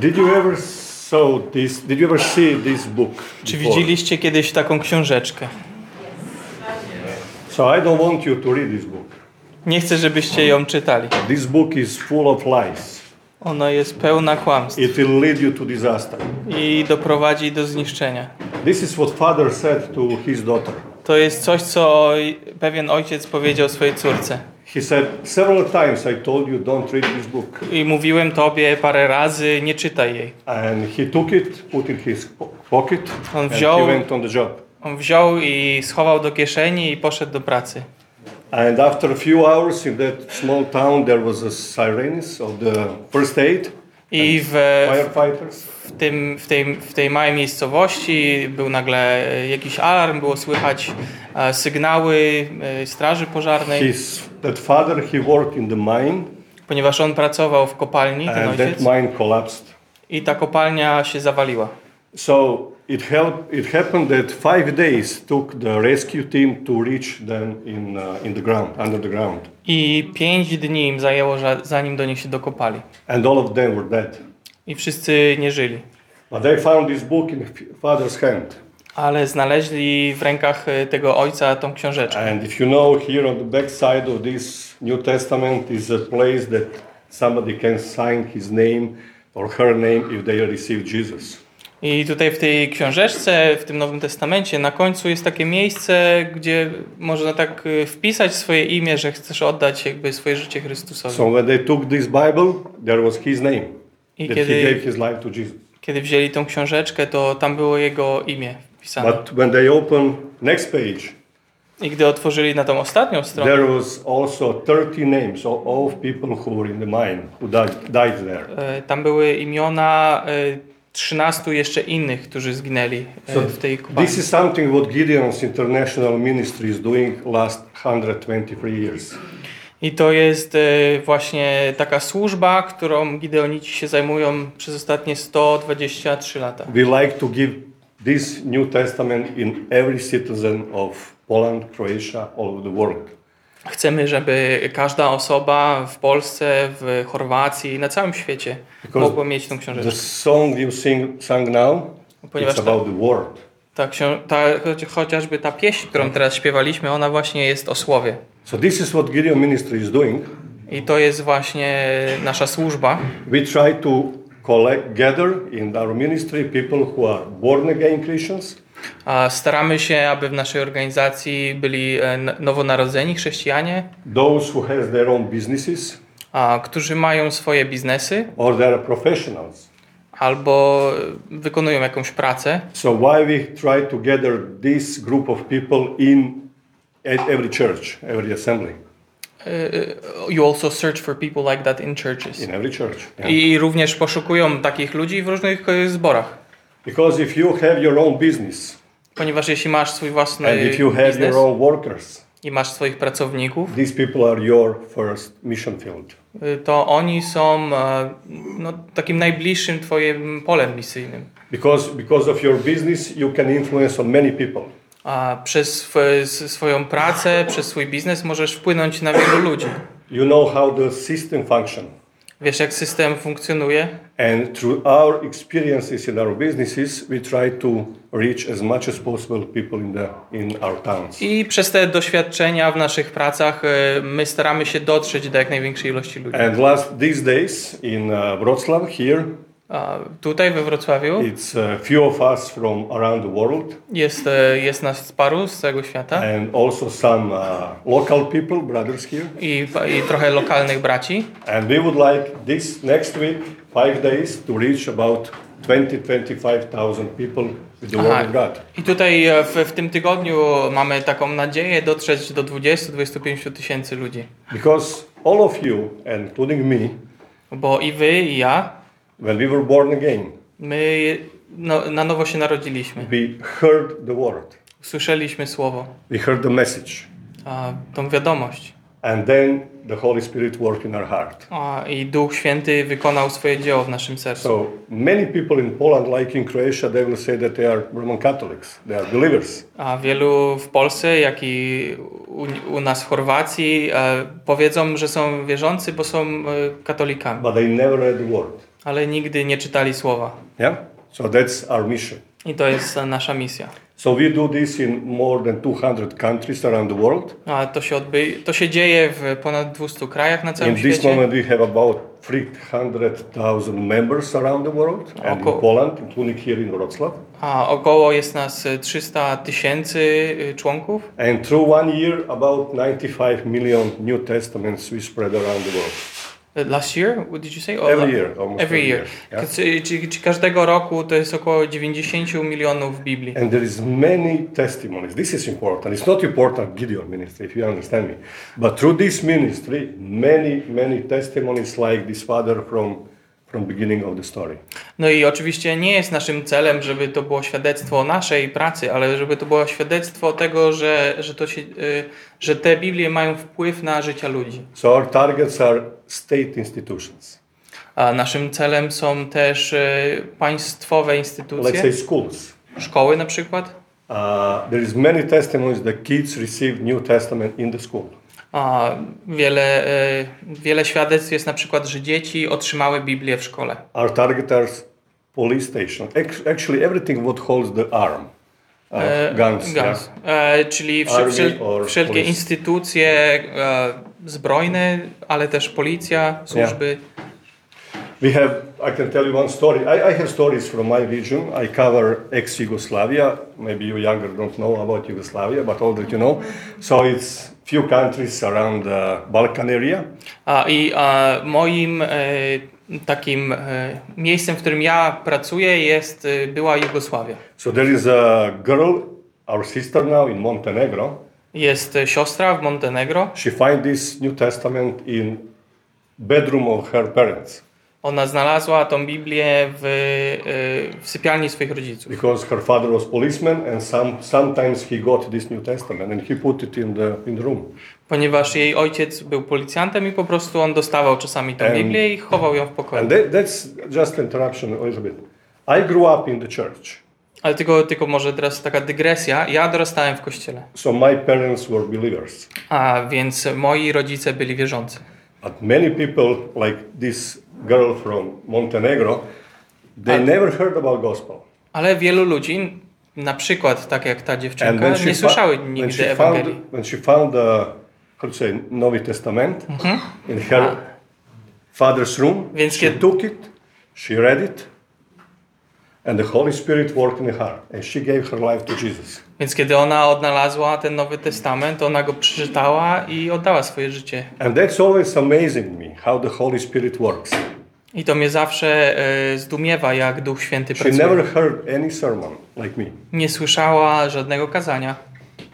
Did you ever saw this? Did you ever see this book? Czy before? widzieliście kiedyś taką książeczkę? So I don't want you to read this book. Nie chcę, żebyście ją czytali. This book is full of lies. Ona jest pełna kłamstw It will lead you to disaster. i doprowadzi do zniszczenia. This is what father said to his daughter. To jest coś, co pewien ojciec powiedział swojej córce. He said several times I told you don't read this book. I mówiłem tobie parę razy, nie czytaj jej. And he took it, put it in his po- pocket, On and wziął- he went on the job. On wziął i schował do kieszeni i poszedł do pracy. And after a few hours in that small town, there was a sirens of the first aid, I w, firefighters. W, tym, w, tej, w tej małej miejscowości był nagle jakiś alarm, było słychać e, sygnały e, straży pożarnej, His that father he worked in the mine, ponieważ on pracował w kopalni, ten and that ojciec, mine collapsed. i ta kopalnia się zawaliła. So it helped. It happened that five days took the rescue team to reach them in uh, in the ground, under the ground, I pięć dni im zajęło, zanim do nich się dokopali. and all of them were dead. I wszyscy nie żyli. But they found this book in father's hand. Ale znaleźli w rękach e, tego ojca tą książeczkę. And if you know, here on the back side of this New Testament is a place that somebody can sign his name or her name if they receive Jesus. I tutaj w tej książeczce, w tym Nowym Testamencie, na końcu jest takie miejsce, gdzie można tak y, wpisać swoje imię, że chcesz oddać jakby swoje życie Chrystusowi. So when they took this Bible, there was his name I that he kiedy, gave his life to Jesus. kiedy wzięli tą książeczkę, to tam było jego imię wpisane. But when they open next page, I gdy otworzyli na tą ostatnią stronę, there was also 30 names of all people who were in the mine who died, died there. y, tam były imiona y, 13 jeszcze innych, którzy zginęli y, So w tej kopalni. This is something what Gideon's international ministry is doing last 123 years. I to jest e, właśnie taka służba, którą Gideonici się zajmują przez ostatnie 123 lata. We like to give this New Testament in every citizen of Poland, Croatia, all over the world. Chcemy, żeby każda osoba w Polsce, w Chorwacji na całym świecie Because mogła mieć tą The książeczkę. song you sing, sang now, Ponieważ it's about the word. ta, ta, chociażby ta pieśń, którą teraz śpiewaliśmy, ona właśnie jest o słowie. So this is what Gideon Ministry is doing. I to jest właśnie nasza służba. We try to collect, gather in our ministry people who are born again Christians, A staramy się, aby w naszej organizacji byli e, nowonarodzeni chrześcijanie, those who has their own businesses, a, którzy mają swoje biznesy, or they are professionals. albo wykonują jakąś pracę. So why we try to gather this group of people in at every church, every assembly, You also search for people like that in churches. in every church. Yeah. I również poszukują takich ludzi w różnych e, zborach. Because if you have your own business Ponieważ jeśli masz swój własny and if you have biznes your own workers, i masz swoich pracowników, these people are your first mission field. y, to oni są e, no, takim najbliższym twoim polem misyjnym. Because because of your business, you can influence on many people. A przez swoją pracę, przez swój biznes możesz wpłynąć na wielu ludzi. You know how the system function. Wiesz, jak system funkcjonuje? And through our experiences in our businesses, we try to reach as much as possible people in the in our towns. I przez te doświadczenia w naszych pracach e, my staramy się dotrzeć do jak największej ilości ludzi. And last these days in uh, Wrocław here, tutaj we Wrocławiu it's a few of us from around the world, jest, e, jest nas paru z całego świata and also some uh, local people, brothers here. i, i trochę lokalnych braci. And we would like this next week, five days, to reach about 20, 25,000 people with the Aha. word of God. I tutaj e, w, w tym tygodniu mamy taką nadzieję dotrzeć do 20-25 tysięcy ludzi. Because all of you, including me, Bo i wy, i ja, when we were born again, my no, na nowo się narodziliśmy. we heard the word, Usłyszeliśmy słowo, we heard the message, a, tą wiadomość. and then the Holy Spirit worked in our heart. A, I Duch Święty wykonał swoje dzieło w naszym sercu. So many people in Poland, like in Croatia, they will say that they are Roman Catholics, they are believers. A wielu w Polsce, jak i u, u nas w Chorwacji e, powiedzą, że są wierzący, bo są e, katolikami. but they never read the word. Ale nigdy nie czytali słowa. Yeah? So that's our mission. I to jest nasza misja. So we do this in more than 200 countries around the world. A to się, odby- to się dzieje w ponad 200 krajach na całym In this świecie. moment, we have about 300,000 members around the world, and in Oko- Poland, including here in Wrocław. A około jest nas y, 300 tysięcy y, członków. And through one year, about 95 million New Testaments we spread around the world. Y, Last year, what did you say? Every year, almost Every every year. year, yeah. Czy, czy każdego roku to jest około 90 milionów Biblii. And there is many testimonies. This is important. It's not important Gideon ministry, if you understand me. But through this ministry, many, many testimonies like this father from, from beginning of the story. No i oczywiście nie jest naszym celem, żeby to było świadectwo naszej pracy, ale żeby to było świadectwo tego, że, że, to się, y, że te Biblie mają wpływ na życie ludzi. So our targets are state institutions. A naszym celem są też y, państwowe Let's instytucje, say schools. szkoły na przykład. Uh, there is many testimonies that kids receive New Testament in the school. A wiele, y, wiele świadectw jest na przykład, że dzieci otrzymały Biblię w szkole. Our target are police station. Ac- Actually, everything what holds the arm. Uh, E, guns. yeah. guns. E, czyli wszel, or wszelkie police. instytucje e, zbrojne, ale też policja, służby. We have, I can tell you one story. I, I have stories from my region. I cover ex-Yugoslavia. Maybe you younger don't know about Yugoslavia, but all older you know. So it's few countries around the Balkan area. A, I a, moim e, takim e, miejscem, w którym ja pracuję, jest e, była Jugosławia. So there is a girl, our sister now in Montenegro. Jest siostra w Montenegro. She find this New Testament in bedroom of her parents Ona znalazła tą Biblię w, e, w sypialni swoich rodziców. because her father was policeman and some, sometimes he got this New Testament and he put it in the, in the room. Ponieważ jej ojciec był policjantem i po prostu on dostawał czasami Em, Biblię i chował ją w pokoju. And that, that's just interruption a little bit. I grew up in the church. Ale tylko, tylko może teraz taka dygresja. Ja dorastałem w kościele, So my parents were believers. a więc moi rodzice byli wierzący. But many people, like this girl from Montenegro, they Ale- never heard about gospel. Ale wielu ludzi, na przykład tak jak ta dziewczynka, when nie słyszały when nigdy she found, Ewangelii. when she found the, say, Novi Testament Mhm. in her father's room, Więc she kiedy- took it, she read it, and the Holy Spirit worked in her heart, and she gave her life to Jesus. Więc kiedy ona odnalazła ten Nowy Testament, ona go przeczytała i oddała swoje życie. And that's always amazing me, how the Holy Spirit works. I to mnie zawsze e, zdumiewa, jak Duch Święty She pracuje. never heard any sermon like me. Nie słyszała żadnego kazania.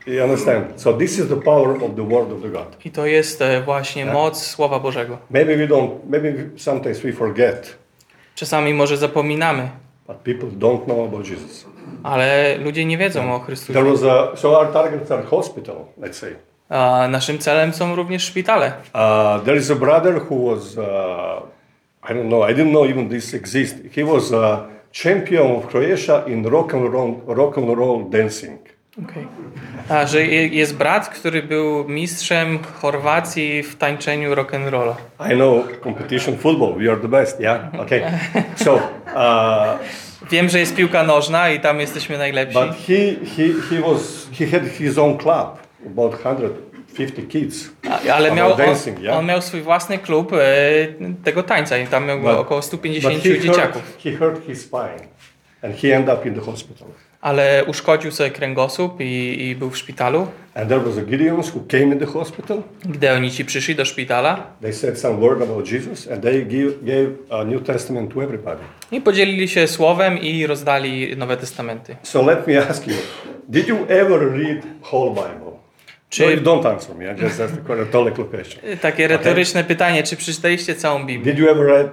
You understand? So this is the power of the Word of the God. I to jest e, właśnie moc Słowa Bożego. Maybe we don't, maybe sometimes we forget, Czasami może zapominamy, but people don't know about Jesus. ale ludzie nie wiedzą o Chrystusie. There was a, so our targets are hospital, let's say. A naszym celem są również szpitale. Uh, there is a brother who was, uh, I don't know, I didn't know even this exists. He was a champion of Croatia in rock and roll, rock and roll dancing. Okay. A że je- jest brat, który był mistrzem Chorwacji w tańczeniu rock'n'rolla. I know competition football, we are the best, yeah? Okay. So, uh, Wiem, że jest piłka nożna i tam jesteśmy najlepsi. but he, he, he was, he had his own club, about 150 kids. A- Ale miał, on, dancing, yeah? on miał swój własny klub e, tego tańca i tam miał But- około But 150 he hurt, dzieciaków. he hurt his spine and he ended up in the hospital. Ale uszkodził sobie kręgosłup i, i był w szpitalu. And there was a Gideons who came in the hospital. Gdy oni ci przyszli do szpitala They said some word about Jesus and they give, gave a New Testament to everybody. i podzielili się słowem i rozdali Nowe Testamenty. So let me ask you, did you ever read whole Bible? Czy- No, you don't answer me, I just asked a rhetorical question. Takie retoryczne pytanie, czy przeczytaliście całą Biblię? Did you ever read,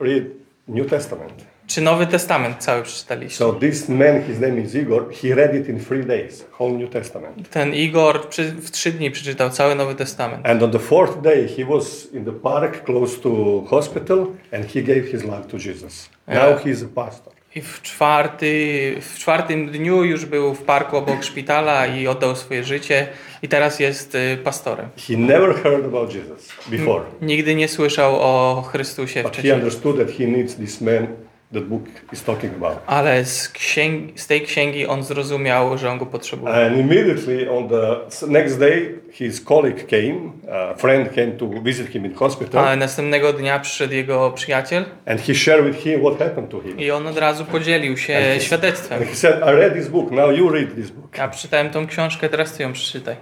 read New Testament? Czy Nowy Testament cały przeczytaliście? So this man, his name is Igor, he read it in three days, whole New Testament. Ten Igor przy, w trzy dni przeczytał cały Nowy Testament. And on the fourth day, he was in the park close to hospital and he gave his life to Jesus. Now Yeah. he's a pastor. I w, czwarty, w czwartym dniu już był w parku obok szpitala i oddał swoje życie i teraz jest y, pastorem. He never heard about Jesus before, Nigdy nie słyszał o Chrystusie but he wcześniej. understood that he needs this man that book is talking about. Ale z, księgi, z tej księgi on zrozumiał, że on go potrzebuje. And immediately on the next day, his colleague came, a friend came to visit him in hospital, A następnego dnia przyszedł jego przyjaciel and he shared with him what happened to him. i on od razu podzielił się świadectwem. And he said, I read this book, now you read this book. Ja przeczytałem tą książkę, teraz ty ją przeczytaj.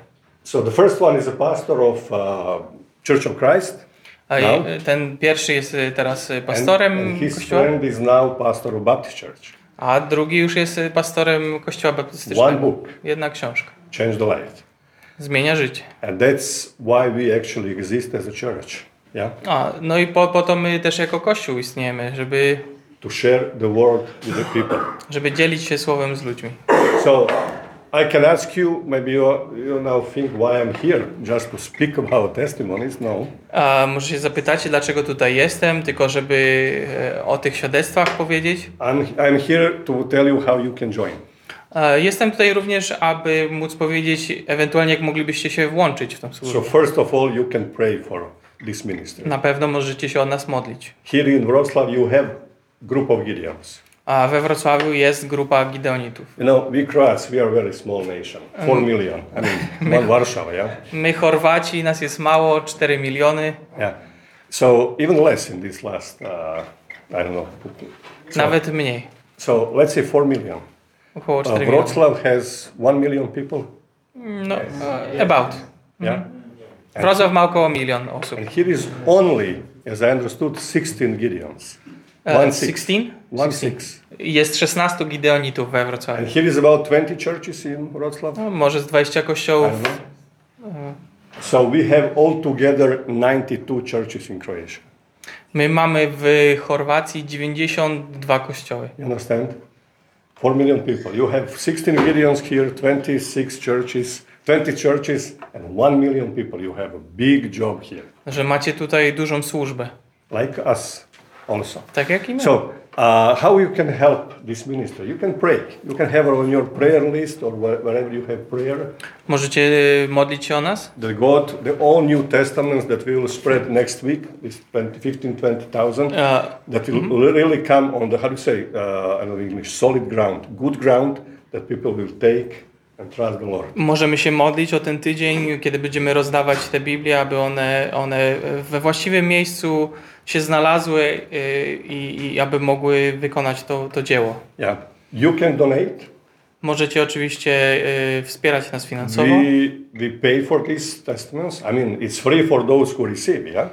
So the first one is a pastor of uh, Church of Christ. A i- ten pierwszy jest y, teraz And, pastorem and his kościoła, friend is now pastor of Baptist Church. a drugi już jest pastorem kościoła One baptystycznego. book Jedna książka. changed the life. Zmienia życie. And that's why we actually exist as a church. Yeah? A, no i po, po to my też jako kościół istniejemy, żeby, To share the word with the people. żeby dzielić się słowem z ludźmi. So I can ask you, maybe you, you now think why I'm here, just to speak about testimonies. No. A może się zapytacie, dlaczego tutaj jestem, tylko żeby e, o tych świadectwach powiedzieć. I'm, I'm here to tell you how you can join. Jestem tutaj również, aby móc powiedzieć ewentualnie, jak moglibyście się włączyć w tą So służbę. first of all, you can pray for this ministry. Na pewno możecie się o nas modlić. Here in Wrocław, you have group of Gideons. A we Wrocławiu jest grupa Gideonitów. You know, we Croats, we are a very small nation, four million. I mean, one Warsaw, yeah, My Chorwaci, nas jest mało, 4 miliony, yeah. So even less in this last, uh, I don't know. So, nawet mniej. so let's say four million. Około Uh, 4 miliony. Wrocław has one million people. No, e, about. Yeah. Wrocław ma około milion osób. And here is only, as I understood, 16 Gideons. E, One six. 16? One six. Jest 16 Gideonitów we Wrocławiu. And here is about 20 churches in Wrocław. No, może z 20 I kościołów. So we have altogether 92 churches in Croatia. My mamy w Chorwacji 92 kościoły. You understand? 4 million people. You have 16 Gideons here, 26 churches, 20 churches, and 1 million people. You have a big job here, Że macie tutaj dużą służbę. like us also. Tak jak i my. So, uh, how you can help this ministry? You can pray. You can have on your prayer list or where- wherever you have prayer. Możecie y, modlić się o nas? The God, the all New Testaments that we will spread next week, this 20, 15, 20,000, E, that will really come on the, how do you say, uh, I don't English, solid ground, good ground that people will take and trust the Lord. Możemy się modlić o ten tydzień, kiedy będziemy rozdawać te Biblię, aby one, one we właściwym miejscu się znalazły y, i, i aby mogły wykonać to, to dzieło. Yeah. You can donate. Możecie oczywiście y, wspierać nas finansowo. We, we pay for these testaments. I mean, it's free for those who receive, yeah?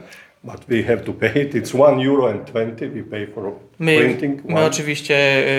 But we have to pay it. It's one euro and 20. We pay for My, printing. my one. oczywiście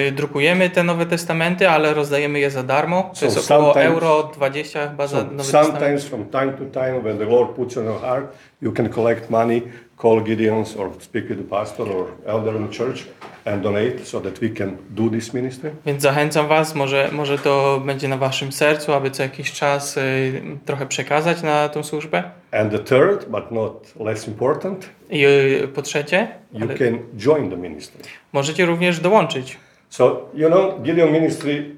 y, drukujemy te Nowe Testamenty, ale rozdajemy je za darmo. To So jest około euro 20 chyba za So Nowy Testament. sometimes from time to time, when the Lord puts on your heart, you can collect money, call Gideons, or speak with the pastor or elder in the church, and donate so that we can do this ministry. Więc zachęcam Was, może, może to będzie na Waszym sercu, aby co jakiś czas y, trochę przekazać na tą służbę. And the third, but not less important, I po trzecie, you ale can join the ministry. możecie również dołączyć. So, you know, Gideon ministry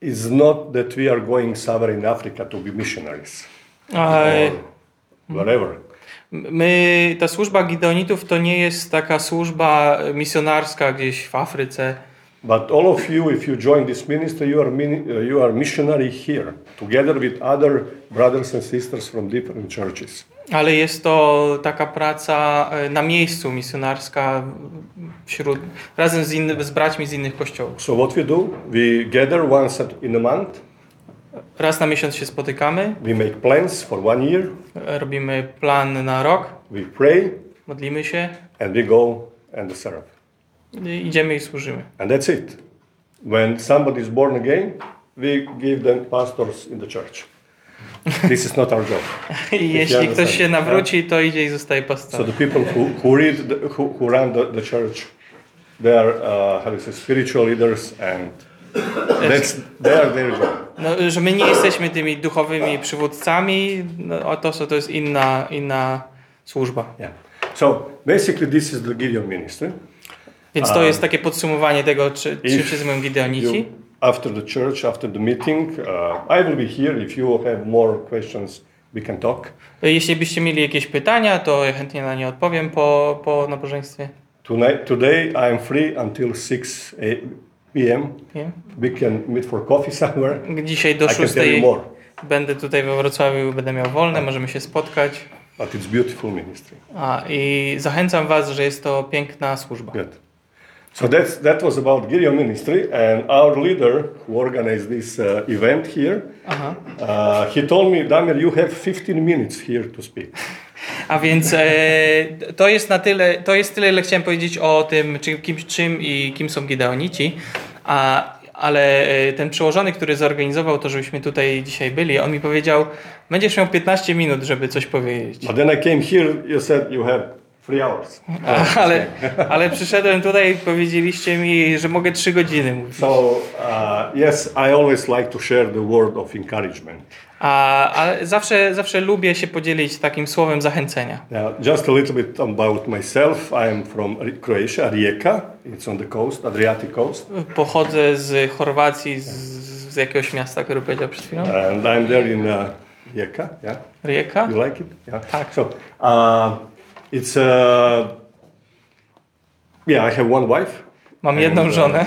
is not that we are going somewhere in Africa to be missionaries A, or wherever. My, ta służba Gideonitów to nie jest taka służba misjonarska gdzieś w Afryce. But all of you, if you join this ministry, you are, uh, you are missionary here, together with other brothers and sisters from different churches. Ale jest to taka praca e, na miejscu misjonarska wśród, razem z, inny, z braćmi z innych kościołów. So what we do, we gather once in a month, Raz na miesiąc się spotykamy, we make plans for one year, e, robimy plan na rok, we pray, modlimy się, and we go and serve. Idziemy i służymy. And that's it. When somebody is born again, we give them pastors in the church. This is not our job. I jeśli ktoś się nawróci, to idzie i zostaje So pastorem. the people who, who read, the, who, who run the, the church, they are, uh, how do you say, spiritual leaders, and that's they are their job. No, że my nie jesteśmy tymi duchowymi przywódcami, no, to, to jest inna, inna służba. Yeah. So basically, this is the Gideon ministry. Więc to jest takie podsumowanie tego, czy, czym się zajmują Gideonici. After the church, after the meeting, uh, I will be here. If you have more questions, we can talk. Jeśli byście mieli jakieś pytania, to ja chętnie na nie odpowiem po, po nabożeństwie. Tonight, today, I am free until 6 a- p.m. We can meet for coffee somewhere. Dzisiaj do I can tell you 6 more. będę tutaj we Wrocławiu, będę miał wolne, możemy się spotkać. But it's beautiful ministry. A, I zachęcam Was, że jest to piękna służba. Good. So that's, that was about Gideon Ministry, and our leader who organized this uh, event here, Aha. uh, he told me, Damir, you have 15 minutes here to speak. A więc e, to jest na tyle, to jest tyle, ile chciałem powiedzieć o tym, czy, kim, czym i kim są Gideonici. A, ale e, ten przełożony, który zorganizował to, żebyśmy tutaj dzisiaj byli, on mi powiedział, będziesz miał 15 minut, żeby coś powiedzieć. But then I came here, you said you have three hours. A, ale, ale przyszedłem tutaj i powiedzieliście mi, że mogę 3 godziny mówić. So, uh, yes, I always like to share the word of encouragement. A, ale zawsze, zawsze lubię się podzielić takim słowem zachęcenia. Now, just a little bit about myself. I am from Croatia, Rijeka. It's on the coast, Adriatic coast. Pochodzę z Chorwacji, z, z jakiegoś miasta, które powiedział przed chwilą. And I'm there in uh, Rijeka, yeah. Rijeka? You like it? Yeah. Tak. So, uh, it's, uh, yeah, I have one wife, Mam jedną żonę,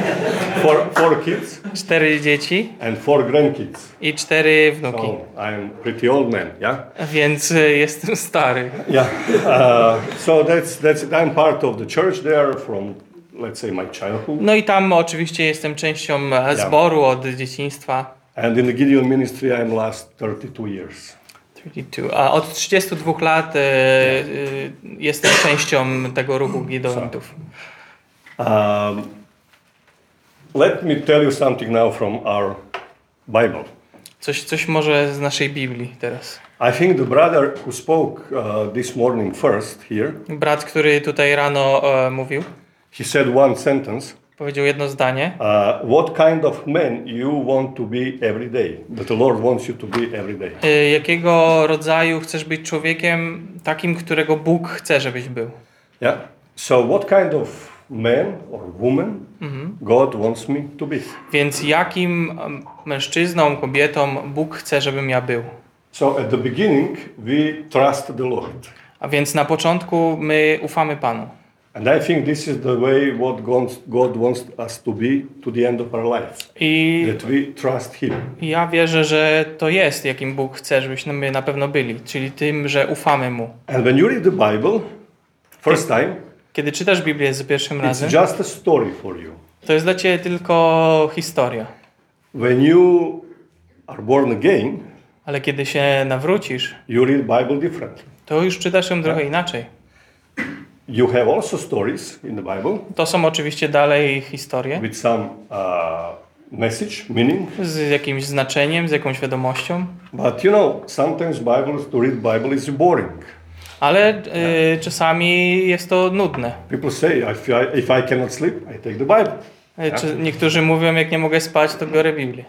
four, four kids, cztery dzieci and four grandkids. i cztery wnuki. So I'm pretty old man, yeah? Więc y, jestem stary. Yeah. Uh, so that's, that's. I'm part of the church there from, let's say, my childhood. No i tam oczywiście jestem częścią e, zboru od dzieciństwa. And in the Gideon ministry, I'm last 32 years. 32. A od 32 lat e, e, jestem częścią tego ruchu Gideonitów. Um, let me tell you something now from our Bible. Coś, coś może z naszej Biblii teraz. I think the brother who spoke uh, this morning first here, Brat, który tutaj rano e, mówił, he said one sentence. Powiedział jedno zdanie. Uh, what kind of man you want to be every day? That the Lord wants you to be every day. E, Jakiego rodzaju chcesz być człowiekiem takim, którego Bóg chce, żebyś był? Yeah. So, what kind of man or woman God wants me to be? Więc jakim em, mężczyzną, kobietą Bóg chce, żebym ja był? So, at the beginning, we trust the Lord. A więc na początku my ufamy Panu. And I think this is the way what God God wants us to be to the end of our life. I That we trust Him. ja wierzę, że to jest, jakim Bóg chce, żebyśmy my na pewno byli, czyli tym, że ufamy Mu. And when you read the Bible, first time, Kiedy czytasz Biblię za pierwszym it's razem, just a story for you. to jest dla Ciebie tylko historia. When you are born again, Ale kiedy się nawrócisz, you read Bible differently. to już czytasz ją trochę inaczej. You have also stories in the Bible To są oczywiście dalej historie with some uh, message, meaning. z jakimś znaczeniem, z jakąś wiadomością, But you know, sometimes Bible to read Bible is boring. ale y, czasami jest to nudne. People say, if I, if I cannot sleep, I take the Bible. Y, Czy niektórzy mówią, jak nie mogę spać, to biorę Biblię.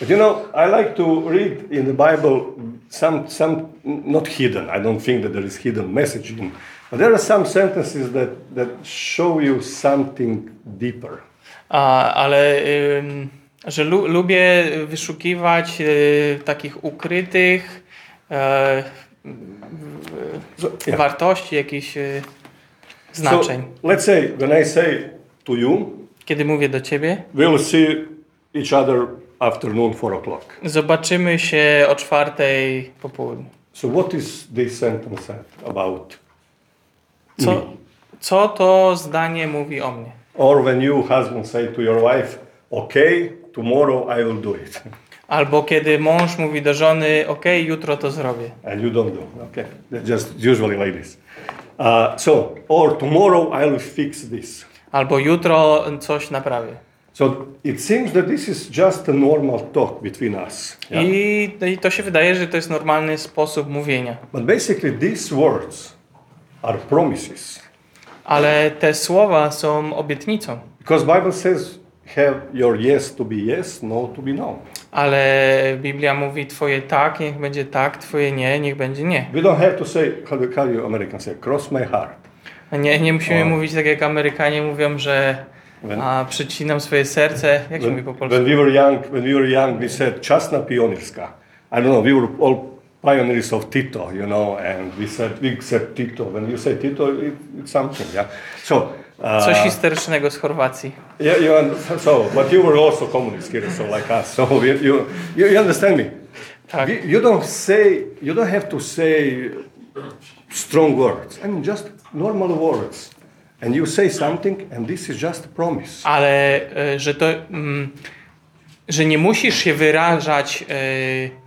But you know, I like to read in the Bible some, some not hidden. I don't think that there is hidden message in, there are some sentences that, that show you something deeper. A, ale ym, że lu, lubię wyszukiwać y, takich ukrytych e, So, yeah. wartości, jakichś y, znaczeń. So, let's say when I say to you, Kiedy mówię do ciebie, we'll see each other afternoon, four o'clock. zobaczymy się o czwartej po południu. So what is this sentence about? Co, co to zdanie mówi o mnie? Or when you, husband, say to your wife, okay, tomorrow I will do it. Albo kiedy mąż mówi do żony, ok, jutro to zrobię. and you don't do. Okay, just usually like this. Uh, so, or tomorrow I'll fix this. Albo jutro coś naprawię. So it seems that this is just a normal talk between us. yeah? I, I to się wydaje, że to jest normalny sposób mówienia. But basically, these words are promises Ale te słowa są obietnicą. because Bible says, "Have your yes to be yes, no to be no." Ale Biblia mówi twoje tak, niech będzie tak, twoje nie, niech będzie nie. We don't have to say, how do, how you Americans say, "Cross my heart." Nie, nie musimy O. mówić tak jak Amerykanie mówią, że When- a, przycinam swoje serce. Jak się mówi po When, polsku? when we were young, when we were young, we said czasna pionierska. I don't know, we were all pioneers of Tito, you know, and we said we said Tito. When you say Tito, it, it's something, yeah. So. Uh, Coś historycznego z Chorwacji. Yeah, you so, but you were also communist here, so like us. So you, you, you, understand me? Tak. You, you don't say, you don't have to say strong words. I mean, just normal words. And you say something, and this is just promise. Ale e, że to, mm, że nie musisz się wyrażać e,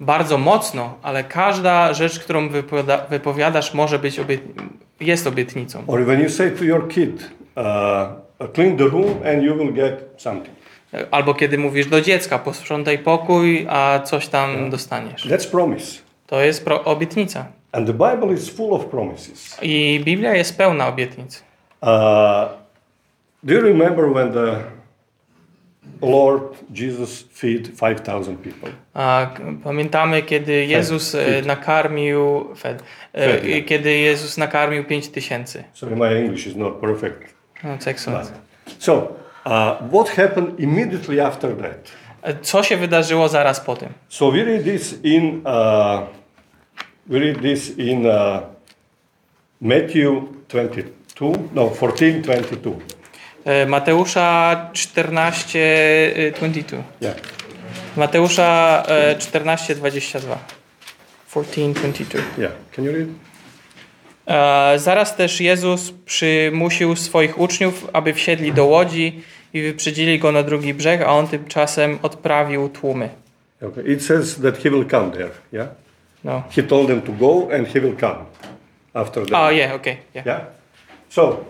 bardzo mocno, ale każda rzecz, którą wypowiada, wypowiadasz, może być obiet, jest obietnicą. Or when you say to your kid, uh, clean the room, and you will get something. Albo kiedy mówisz do dziecka, posprzątaj pokój, a coś tam dostaniesz. That's promise. To jest pro, obietnica. And the Bible is full of promises. I Biblia jest pełna obietnic. Uh, do you remember when the Lord Jesus feed 5,000 people? A pamiętamy, kiedy Jezus Fed. nakarmił, fed, Fed, yeah. kiedy Jezus nakarmił 5 tysięcy. Sorry, my English is not perfect. No, to excellent. So, uh, what happened immediately after that? Co się wydarzyło zaraz po tym? So we read this in uh, we read this in uh, Matthew 22, no 14, 22. E, Mateusza 14, e, 22. Yeah. Mateusza e, 14, 22. 14, 22. Yeah. Can you read? E, Zaraz też Jezus przymusił swoich uczniów, aby wsiedli do łodzi i wyprzedzili go na drugi brzeg, a on tymczasem odprawił tłumy. Okay. It says that he will come there. Yeah. No. He told them to go, and he will come after that. A, yeah, okej. yeah. Yeah. So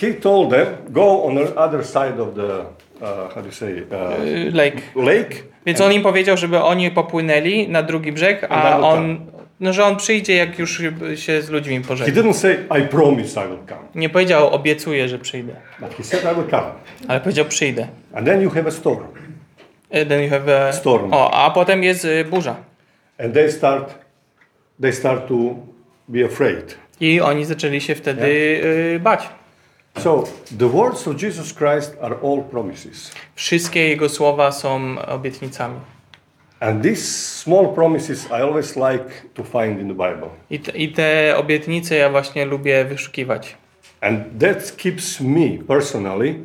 he told them go on the other side of the uh, how do you say uh, Y, Lake. lake. Więc on im powiedział, żeby oni popłynęli na drugi brzeg, a on, no, że on przyjdzie, jak już się z ludźmi He pożegna. didn't say I promise I will come, Nie powiedział, obiecuję, że przyjdę, but he said I will come. ale powiedział, przyjdę. And then you have a storm, Y, Then you have a... Storm. O, a potem jest y, burza. and they start they start to be afraid. I oni zaczęli się wtedy y, bać. So the words of Jesus Christ are all promises, Wszystkie jego słowa są obietnicami. and these small promises I always like to find in the Bible, I te, I te obietnice ja właśnie lubię wyszukiwać. and that keeps me personally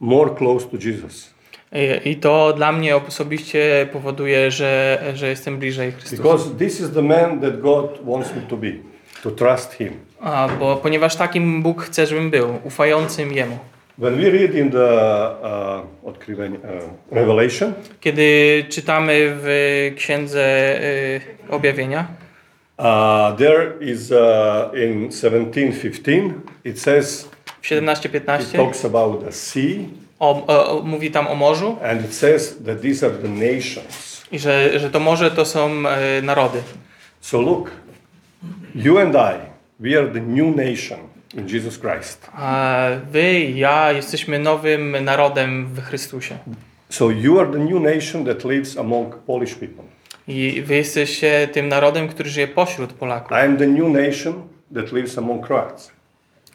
more close to Jesus. I, I to dla mnie osobiście powoduje, że, że jestem bliżej Chrystusa. Because this is the man that God wants me to be, to trust Him. A, bo ponieważ takim Bóg chce, żebym był, ufającym Jemu. When we read in the uh, uh, Revelation, Kiedy czytamy w Księdze y, Objawienia, uh, there is uh, in 17:15 it says w it 17-15, talks about the sea, o, o, mówi tam o morzu and it says that these are the nations. i że, że to morze to są y, narody. So look, you and I, we are the new nation in Jesus Christ. A wy i ja jesteśmy nowym narodem w Chrystusie. So you are the new nation that lives among Polish people. I wy jesteście tym narodem, który żyje pośród Polaków. I am the new nation that lives among Croats.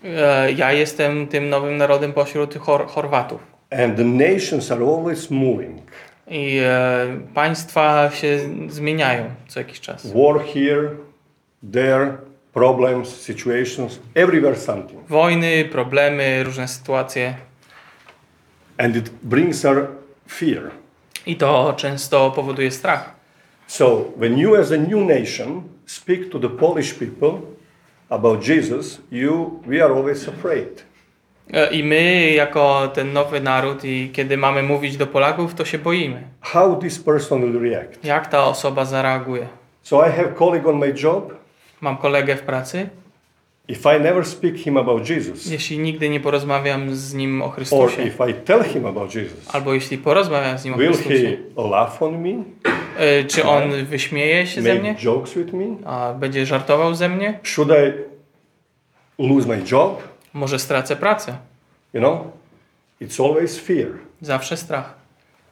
E, Ja jestem tym nowym narodem pośród Chor Chorwatów. And the nations are always moving. I e, państwa się zmieniają co jakiś czas. War here, there, problems, situations, everywhere something. Wojny, problemy, różne sytuacje. And it brings our fear. I to często powoduje strach. So when you as a new nation speak to the Polish people about Jesus, you we are always afraid. E, I my, jako ten nowy naród, i kiedy mamy mówić do Polaków, to się boimy. How this person will react. Jak ta osoba zareaguje? So I have colleague on my job. Mam kolegę w pracy. If I never speak him about Jesus, Jeśli nigdy nie porozmawiam z nim o or Chrystusie, if I tell him about Jesus, albo jeśli porozmawiam z nim o will Chrystusie, he laugh on me, e, czy on wyśmieje się ze mnie? make jokes with me? A będzie żartował ze mnie? Should I lose my job? Może stracę pracę? You know, it's always fear. Zawsze strach.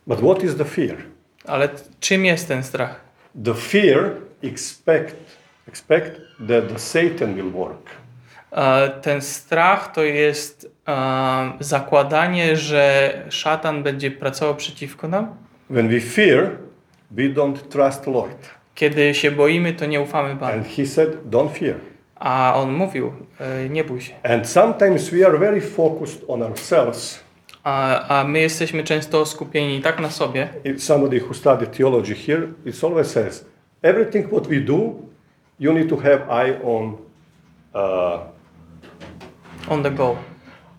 But what is the fear? Ale czym jest ten strach? The fear expect expect that the Satan will work. E, Ten strach to jest e, zakładanie, że szatan będzie pracował przeciwko nam. When we fear, we don't trust Lord. Kiedy się boimy, to nie ufamy Panu. And he said, don't fear. A on mówił, e, nie bój się. And sometimes we are very focused on ourselves. A, a my jesteśmy często skupieni tak na sobie. If somebody who studied theology here, it always says, everything what we do, you need to have eye on uh, On the go.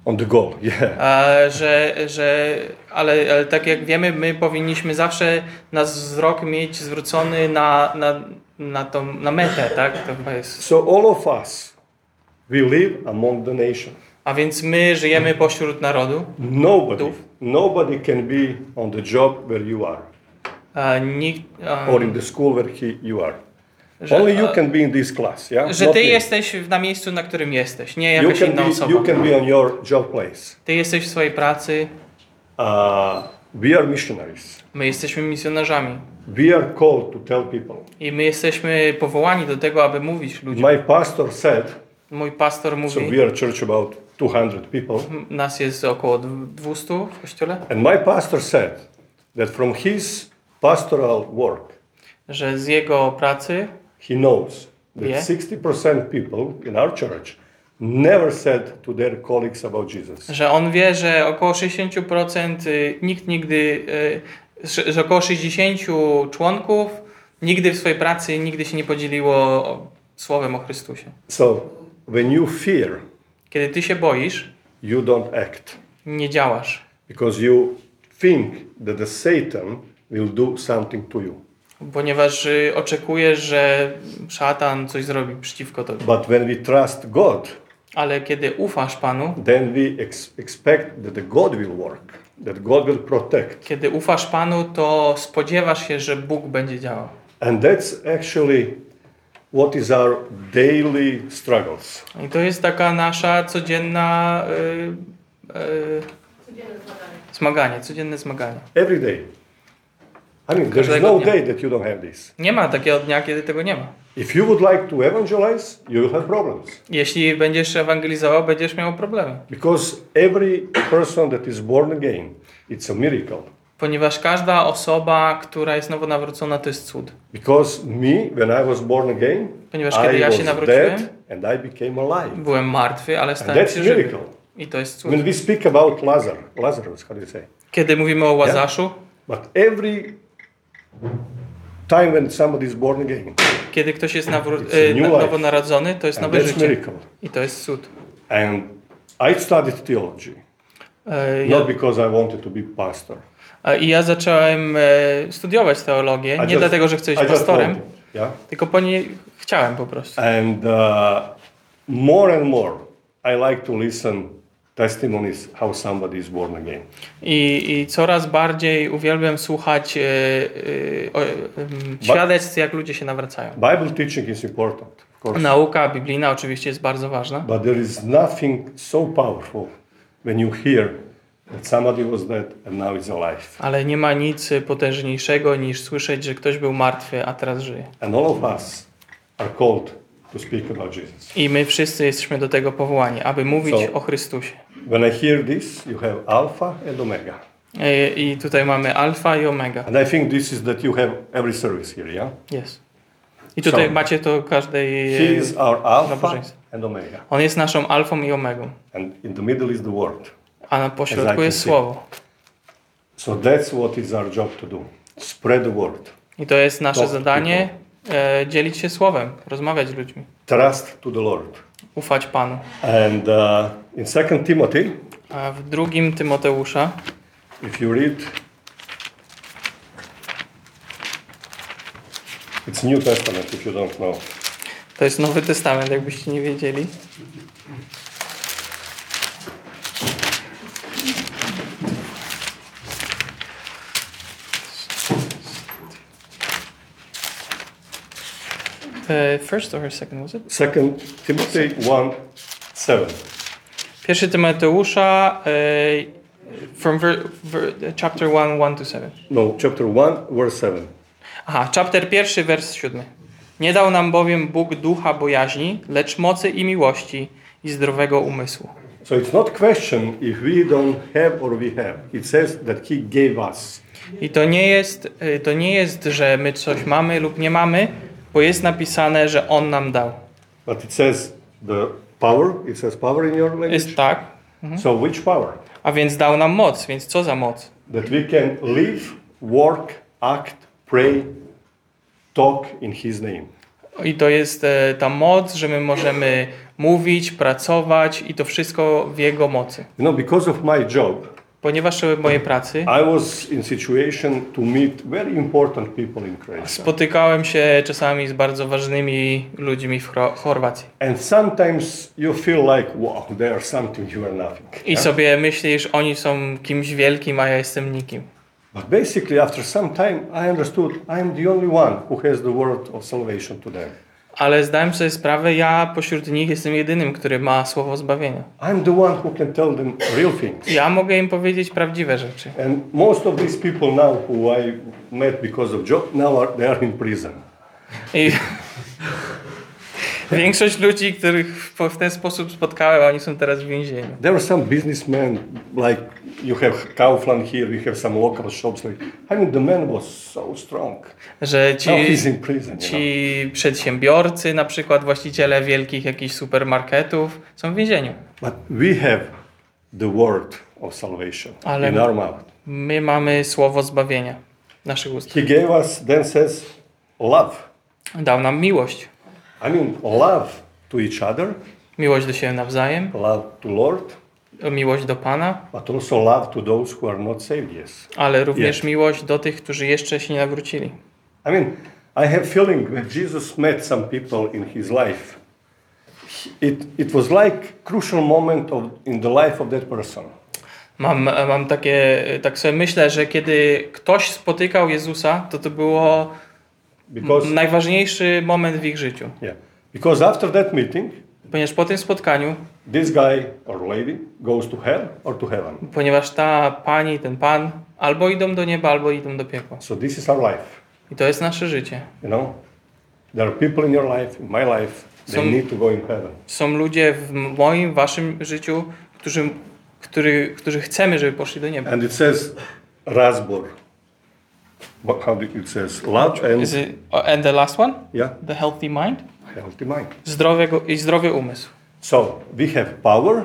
on the goal. Yeah. A, że, że, ale, ale tak jak wiemy, my powinniśmy zawsze nasz wzrok mieć zwrócony na, na, na, tą, na metę, tak? To chyba jest. So all of us, we live among the nation. A więc my żyjemy pośród narodu. Nobody, nobody can be on the job where you are, A, nikt, a, or in the school where he, you are. Że, Only you can be in this class, yeah. że Not ty me. jesteś na miejscu, na którym jesteś, nie You jakaś can inna be, osoba. you can be on your job place. Ty jesteś w swojej pracy, Uh, we are missionaries. my jesteśmy misjonarzami. We are called to tell people. I my jesteśmy powołani do tego, aby mówić ludziom. My pastor said, Mój pastor so mówi, we are church about 200 people, nas jest około 200 w kościele, and my pastor said that from his pastoral work, że z jego pracy he knows that Yeah. 60% people in our church never said to their colleagues about Jesus. że on wie, że około 60% y, nikt nigdy, y, że około 60 członków nigdy w swojej pracy nigdy się nie podzieliło słowem o Chrystusie. So when you fear, Kiedy ty się boisz, you don't act nie działasz, because you think that the Satan will do something to you. Ponieważ y, oczekujesz, że szatan coś zrobi przeciwko tobie. But when we trust God, Ale kiedy ufasz Panu, then we ex- expect that God will work, that God will protect. kiedy ufasz Panu, to spodziewasz się, że Bóg będzie działał. And that's actually what is our daily struggles. I to jest taka nasza codzienna y, y, zmaganie, codzienne zmaganie. Every day. I mean, there's Każdego no dnia. day that you don't have this. Nie ma takiego dnia, kiedy tego nie ma. If you would like to evangelize, you will have problems. Jeśli będziesz ewangelizował, będziesz miał problemy. Because every person that is born again, it's a miracle. Ponieważ każda osoba, która jest nowonawrócona, to jest cud. Because me, when I was born again, Ponieważ kiedy I ja się nawróciłem, and I became alive. byłem martwy, ale stałem that's się żywy. miracle. I to jest cud. When we speak about Lazarus, Lazarus, how do you say? Kiedy mówimy o Łazaszu, But every time when somebody is born again, kiedy ktoś jest nawró- life. nowonarodzony, to jest and nowe życie. miracle. I to jest cud. And I studied theology, E, not because I wanted to be pastor. a- I ja zacząłem e, studiować teologię, nie just- dlatego, że chcę być pastorem, wanted, Yeah. tylko po nie chciałem po prostu. And uh, more and more, I like to listen testimonies how somebody is born again. I, I coraz bardziej uwielbiam słuchać e, o, em, świadectw, jak ludzie się nawracają. Bible teaching is important, of course, Nauka biblijna oczywiście jest bardzo ważna, but there is nothing so powerful when you hear that somebody was dead and now is alive. ale nie ma nic potężniejszego niż słyszeć, że ktoś był martwy, a teraz żyje. And all of us are called. I my wszyscy jesteśmy do tego powołani, aby mówić So- o Chrystusie. When I hear this, you have Alpha and Omega. E, I tutaj mamy alfa i omega. And I think this is that you have every service here, yeah? Jest. I tutaj So- macie to każdej. He is our Alpha and Omega. On jest naszą alfą i omegą, And in the middle is the Word. a na pośrodku jest słowo. So that's what is our job to do. Spread the word. I to jest nasze Talk zadanie e, dzielić się słowem, rozmawiać z ludźmi, Trust to the Lord. Ufać Panu. And uh, in Second Timothy, A w drugim Tymoteusza, if you read, it's New Testament if you don't know. to jest Nowy Testament, jakbyście nie wiedzieli. Uh, first or second was it? Second Timothy 1 7. Pierwszy Tymoteusza, e, from ver, ver, chapter 1, 1 to 7. No, chapter 1, verse 7. Aha, chapter pierwszy, wers siódmy. Nie dał nam bowiem Bóg ducha bojaźni, lecz mocy i miłości i zdrowego umysłu. So it's not question if we don't have or we have. It says that He gave us. I to nie jest, y, to nie jest, że my coś mamy lub nie mamy, bo jest napisane, że On nam dał. But it says the power. It says power in your language. Jest tak. So which power? A więc dał nam moc, więc co za moc? That we can live, work, act, pray, talk in His name. I to jest e, ta moc, że my możemy mówić, pracować i to wszystko w Jego mocy. You know, because of my job, Ponieważ mojej pracy spotykałem się czasami z bardzo ważnymi ludźmi w Chorwacji. And sometimes you feel like, wow, they are something, you are nothing. I sobie myślisz, oni są kimś wielkim, a ja jestem nikim. But basically, after some time, I understood I am the only one who has the word of salvation to them. Ale zdałem sobie sprawę, ja pośród nich jestem jedynym, który ma słowo zbawienia. I'm the one who can tell them real things. Ja mogę im powiedzieć prawdziwe rzeczy. And most of these people now who I met because of job, now are, they are in prison. I większość ludzi, których w- ten sposób spotkałem, oni są teraz w więzieniu. There are some businessmen, like you have Kaufland here, we have some local shops. Like, I mean, the man was so strong. Że ci, Now he's in prison. You know? ci przedsiębiorcy, na przykład właściciele wielkich jakichś supermarketów, są w więzieniu. But we have the word of salvation Ale- in our mouth. My mamy słowo zbawienia w naszych ustach. He gave us, then says, love. Dał nam miłość. I mean, love to each other, Miłość do siebie nawzajem, love to Lord, miłość do Pana, but also love to those who are not saved yet. ale również Jest. miłość do tych, którzy jeszcze się nie nawrócili. I mean, I have feeling when Jesus met some people in his life, it, it was like crucial moment of, in the life of that person. Mam, mam takie, tak sobie myślę, że kiedy ktoś spotykał Jezusa, to to było Because, najważniejszy moment w ich życiu. yeah, because after that meeting, Ponieważ po tym spotkaniu, this guy or lady goes to hell or to heaven. ponieważ ta pani, ten pan albo idą do nieba, albo idą do piekła. So this is our life. I to jest nasze życie. You know, there are people in your life, in my life, they Some- need to go in heaven. Są ludzie w moim, waszym życiu, którzy, który, którzy chcemy, żeby poszli do nieba. And it says Rasbor. What, how do it says love and Is it, and the last one? yeah, The healthy mind? healthy mind. Zdrowego, I zdrowy umysł. So we have power,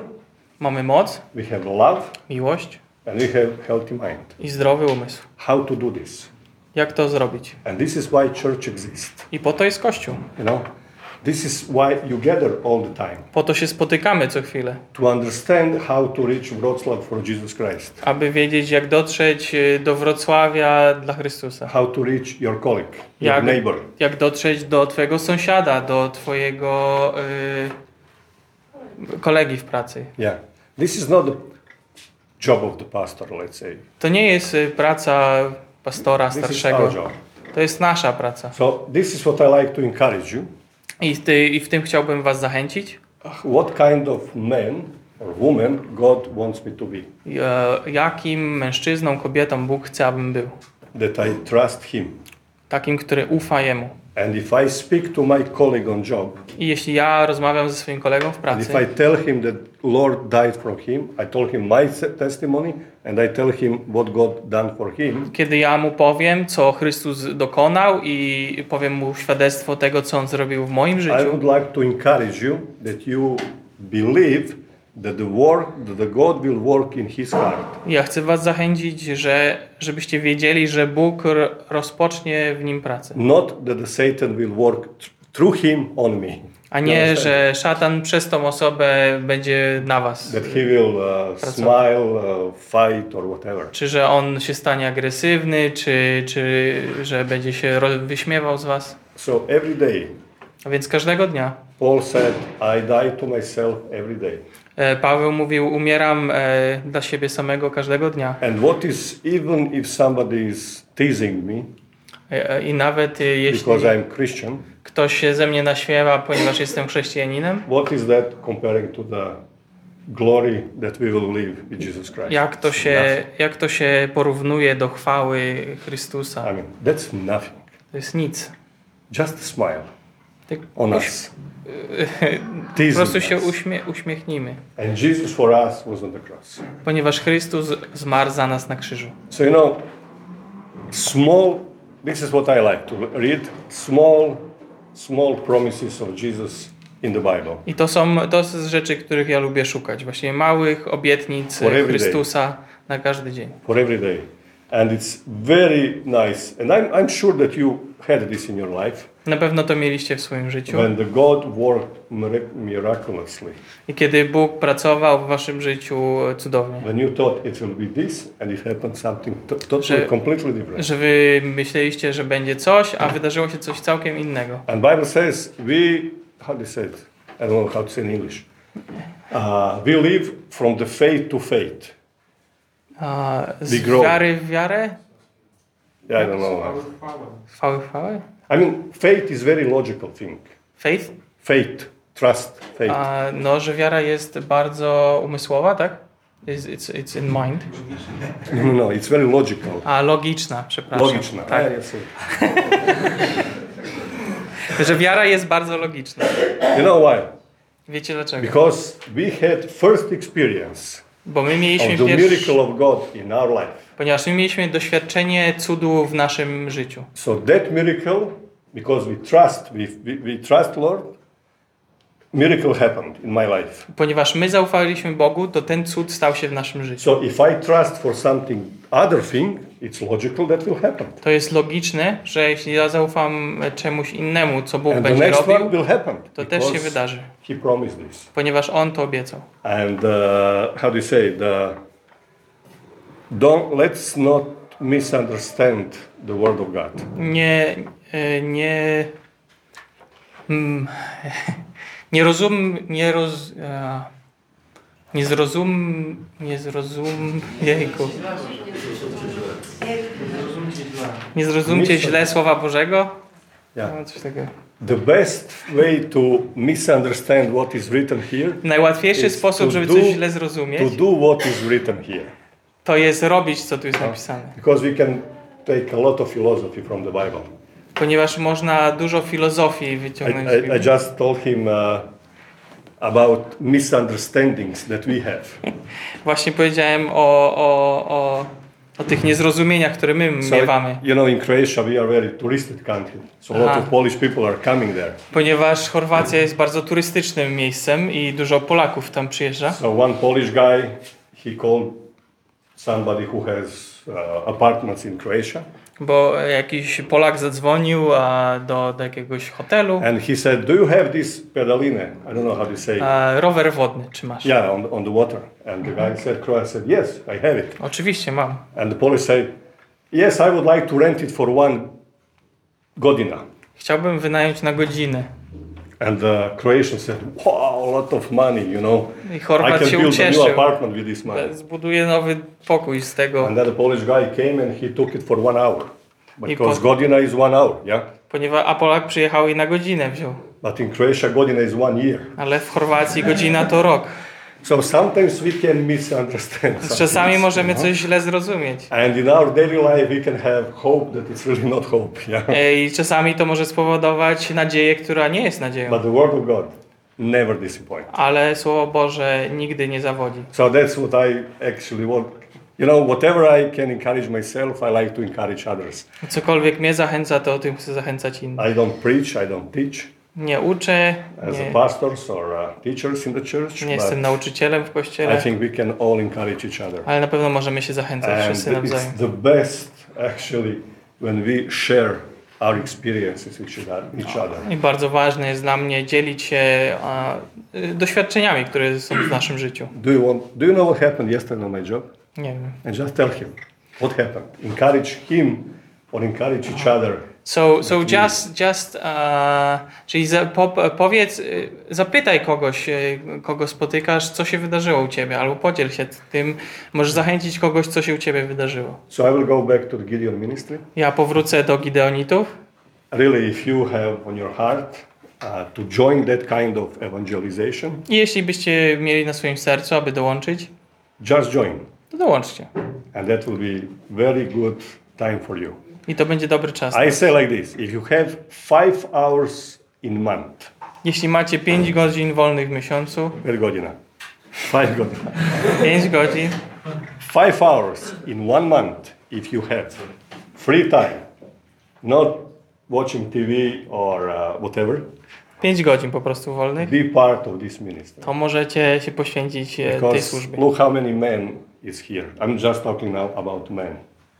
Mamy moc, we have love, miłość and we have healthy mind. i zdrowy umysł. How to do this? Jak to zrobić? And this is why church exists. I po to jest Kościół. You know, this is why you gather all the time Po to się spotykamy co chwilę, to understand how to reach Wrocław for Jesus Christ, aby wiedzieć, jak dotrzeć y, do Wrocławia dla Chrystusa. how to reach your colleague, your Jak, neighbor. jak dotrzeć do Twojego sąsiada, do Twojego y, kolegi w pracy. Yeah, this is not the job of the pastor. Let's say To nie jest y, praca pastora this is starszego, our job. to jest nasza praca. So this is what I like to encourage you. I, ty, I w tym chciałbym Was zachęcić. What kind of man or woman God wants me to be? Jakim mężczyzną, kobietą Bóg chce, abym był. That I trust Him. Takim, który ufa Jemu. And if I speak to my colleague on job, I jeśli ja rozmawiam ze swoim kolegą w and pracy, if I tell him that Lord died for him, I told him my testimony, and I tell him what God done for him. kiedy ja mu powiem, co Chrystus dokonał i powiem mu świadectwo tego, co on zrobił w moim I życiu, would like to encourage you that you believe that the work, that the God will work in His heart. ja chcę was zachęcić, że żebyście wiedzieli, że Bóg rozpocznie w nim pracę. Not that the Satan will work th- through him on me. A nie, że szatan przez tą osobę będzie na was. That he will uh, smile, uh, fight, or whatever. Czy że on się stanie agresywny, czy, czy że będzie się wyśmiewał z was. So every day, A więc każdego dnia. Paul said, I die to myself every day. E, Paweł mówił, umieram e, dla siebie samego każdego dnia. And what is, even if somebody is teasing me E, I nawet jeśli because I'm Christian, ktoś się ze mnie naśmiewa, ponieważ jestem chrześcijaninem, what is that comparing to the glory that we will live with Jesus Christ? jak to się, jak to się porównuje do chwały Chrystusa? I mean, that's nothing. To jest nic. Just smile. Tak on us. Po prostu się uśmie, uśmiechnijmy, And Jesus for us was on the cross. ponieważ Chrystus zmarł za nas na krzyżu. So you know, small. This is what I like to read. Small, small promises of Jesus in the Bible. I to są to są rzeczy, których ja lubię szukać. Właśnie małych obietnic every day. Chrystusa na każdy dzień. for every day. And it's very nice. And I'm, I'm sure that you had this in your life Na pewno to mieliście w swoim życiu. when the God worked miraculously. I kiedy Bóg pracował w waszym życiu cudownie. When you thought it will be this and it happened something to- totally, Że- completely different. Że wy myśleliście, że będzie coś, a wydarzyło się coś całkiem innego. And Bible says we, how do you say it? I don't know how to say in English. Uh, we live from the faith to faith. Z grow. wiary w wiarę? Yeah, I don't know. Chwały w chwałę? I mean, faith is very logical thing. Faith? Faith, trust, faith. A, no, że wiara jest bardzo umysłowa, tak? It's, it's, it's in mind. No, no, no, it's very logical. A logiczna, przepraszam. Logiczna. Tak. Że wiara jest bardzo logiczna. You know why? Wiecie dlaczego? Because we had first experience Bo my mieliśmy of the miracle of God in our life. ponieważ my mieliśmy doświadczenie cudu w naszym życiu. So that miracle, because we trust, we, we, we trust Lord, miracle happened in my life. Ponieważ my zaufaliśmy Bogu, to ten cud stał się w naszym życiu. So if I trust for something other thing, it's logical that will happen. To jest logiczne, że jeśli ja zaufam czemuś innemu, co Bóg And będzie robił, to też się wydarzy. He promised this. Ponieważ On to obiecał. And uh, how do you say the don't let's not misunderstand the word of God. Nie, e, nie, mm, nie rozum, nie roz, nie zrozum, nie zrozum, jejku. Nie zrozumcie źle Słowa Bożego? Yeah. No, coś takiego. The best way to misunderstand what is written here Najłatwiejszy sposób, żeby coś źle zrozumieć, to do what is written here. to jest robić, co tu jest napisane. Because we can take a lot of philosophy from the Bible. Ponieważ można dużo filozofii I, wyciągnąć I, I Biblii. just told him uh, about misunderstandings that we have. Właśnie powiedziałem o, o, o, o tych niezrozumieniach, które my So, miewamy. you know, in Croatia we are very touristic country. So a lot of Polish people are coming there. Ponieważ Chorwacja jest bardzo turystycznym miejscem i dużo Polaków tam przyjeżdża. So one Polish guy, he called somebody who has uh, apartments in Croatia, Bo jakiś Polak zadzwonił a, do, do jakiegoś hotelu. and he said, "Do you have this pedaline? I don't know how to say. A, rower wodny, czy masz? yeah, on, on the water." And the guy said, "Croat said, yes, I have it." Oczywiście mam. And the Polish said, "Yes, I would like to rent it for one godina." Chciałbym wynająć na godzinę. And the Croatian said, "Wow, a lot of money, you know. I can się build a new ucieszył. apartment with this money." Zbuduję nowy pokój z tego, And then the Polish guy came and he took it for one hour, because po- godina is one hour, yeah. ponieważ a Polak przyjechał i na godzinę wziął. But in Croatia, godina is one year. Ale w Chorwacji godzina to rok. So sometimes we can misunderstand. Czasami możemy you know? coś źle zrozumieć. And in our daily life, we can have hope that it's really not hope. Yeah. E, I czasami to może spowodować nadzieję, która nie jest nadzieją. But the word of God never disappoints. Ale Słowo Boże nigdy nie zawodzi. So that's what I actually want. You know, whatever I can encourage myself, I like to encourage others. Cokolwiek mnie zachęca, to o tym chcę zachęcać innych. I don't preach, I don't teach Nie uczę, as a nie, pastors or uh, teachers in the church. nie jestem nauczycielem w I kościele, think we can all encourage each other. ale na pewno możemy się zachęcać And wszyscy nawzajem. it's the best actually when we share our experiences with each other- each other. I bardzo ważne jest dla mnie dzielić się a, y, doświadczeniami, które są w naszym życiu. Do you want? Do you know what happened yesterday on my job? Nie wiem. And just tell him what happened. Encourage him or encourage each other. So, so just, just, uh, czyli za, po, powiedz, y, zapytaj kogoś, y, kogo spotykasz, co się wydarzyło u ciebie, albo podziel się tym, możesz zachęcić kogoś, co się u ciebie wydarzyło. So I will go back to the Gideon ministry. Ja powrócę do Gideonitów. Really, if you have on your heart uh, to join that kind of evangelization, I jeśli byście mieli na swoim sercu, aby dołączyć, just join, to dołączcie. and that will be very good time for you. I to będzie dobry czas. I say like this: if you have five hours in month. Jeśli macie 5 godzin wolnych w miesiącu, Per godzina. Five godzina. 5 godzin, Five hours in one month if you have free time, not watching TV or uh, whatever. 5 godzin po prostu wolnych, Be part of this ministry. to możecie się poświęcić e, tej Because służbie. look how many men is here. I'm just talking now about men.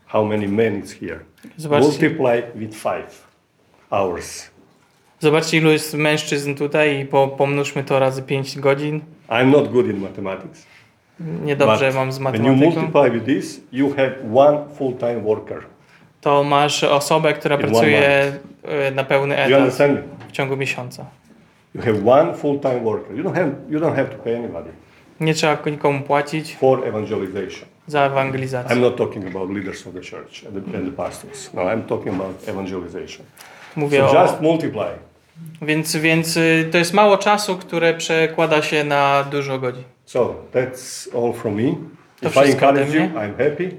How many men is here? Zobaczcie. Multiply with five hours. Zobaczcie, ilu jest mężczyzn tutaj i po, pomnóżmy to razy 5 godzin. I'm not good in mathematics. Niedobrze mam z when you matematyką. multiply with this, you have one full-time worker. To masz osobę, która pracuje e, na pełny etat w ciągu miesiąca. You have one full-time worker. You don't have you don't have to pay anybody Nie trzeba nikomu płacić for evangelization. Za ewangelizację. I'm not talking about leaders of the church and the, and the pastors. No, I'm talking about evangelization. Mówię So o, just multiply. więc, więc y, to jest mało czasu, które przekłada się na dużo godzin. So that's all from me. To If I encourage you. I'm happy.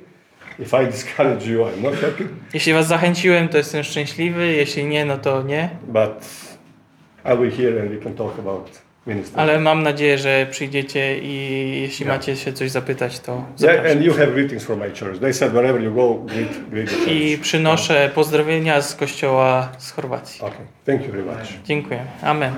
If I discourage you, I'm not happy. Jeśli was zachęciłem, to jestem szczęśliwy, jeśli nie, no to nie. But I'll be here and we can talk about ministry. Ale mam nadzieję, że przyjdziecie i jeśli Yeah. macie się coś zapytać, to Yeah, zapraszam. and you have greetings from my church. They said wherever you go, greet, greet the church. I przynoszę pozdrowienia z kościoła z Chorwacji. Okay, thank you very much. Dziękuję. Amen.